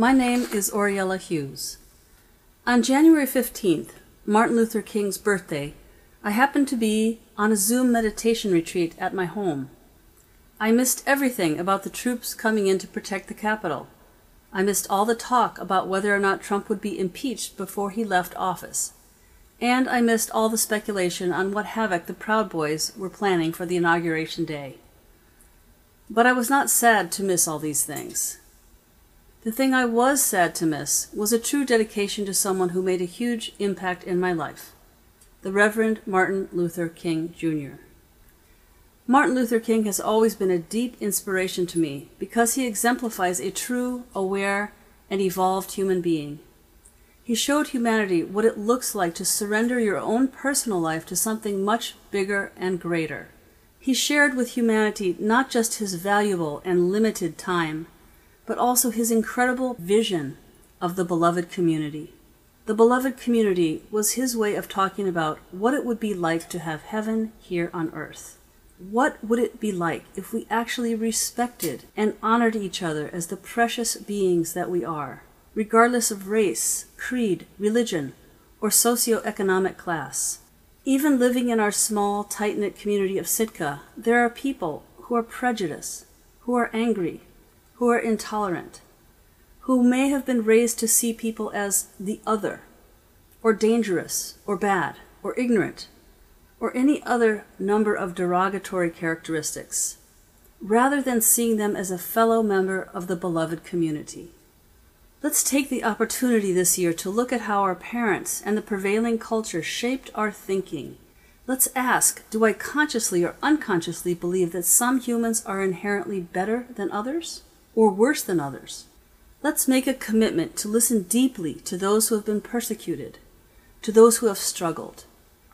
My name is Auriella Hughes. On January 15th, Martin Luther King's birthday, I happened to be on a Zoom meditation retreat at my home. I missed everything about the troops coming in to protect the Capitol. I missed all the talk about whether or not Trump would be impeached before he left office. And I missed all the speculation on what havoc the Proud Boys were planning for the inauguration day. But I was not sad to miss all these things. The thing I was sad to miss was a true dedication to someone who made a huge impact in my life the Reverend Martin Luther King Jr. Martin Luther King has always been a deep inspiration to me because he exemplifies a true, aware, and evolved human being. He showed humanity what it looks like to surrender your own personal life to something much bigger and greater. He shared with humanity not just his valuable and limited time, but also his incredible vision of the beloved community. The beloved community was his way of talking about what it would be like to have heaven here on earth. What would it be like if we actually respected and honored each other as the precious beings that we are, regardless of race, creed, religion, or socioeconomic class? Even living in our small, tight knit community of Sitka, there are people who are prejudiced, who are angry, who are intolerant, who may have been raised to see people as the other, or dangerous, or bad, or ignorant, or any other number of derogatory characteristics, rather than seeing them as a fellow member of the beloved community. Let's take the opportunity this year to look at how our parents and the prevailing culture shaped our thinking. Let's ask do I consciously or unconsciously believe that some humans are inherently better than others or worse than others? Let's make a commitment to listen deeply to those who have been persecuted, to those who have struggled,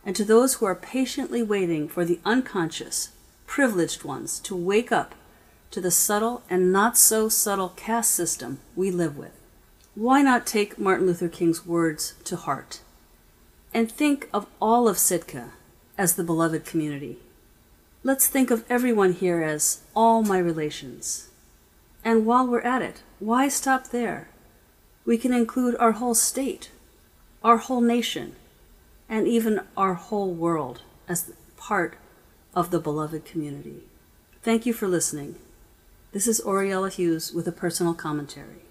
and to those who are patiently waiting for the unconscious, privileged ones to wake up to the subtle and not so subtle caste system we live with. Why not take Martin Luther King's words to heart and think of all of Sitka as the beloved community? Let's think of everyone here as all my relations. And while we're at it, why stop there? We can include our whole state, our whole nation, and even our whole world as part of the beloved community. Thank you for listening. This is Auriella Hughes with a personal commentary.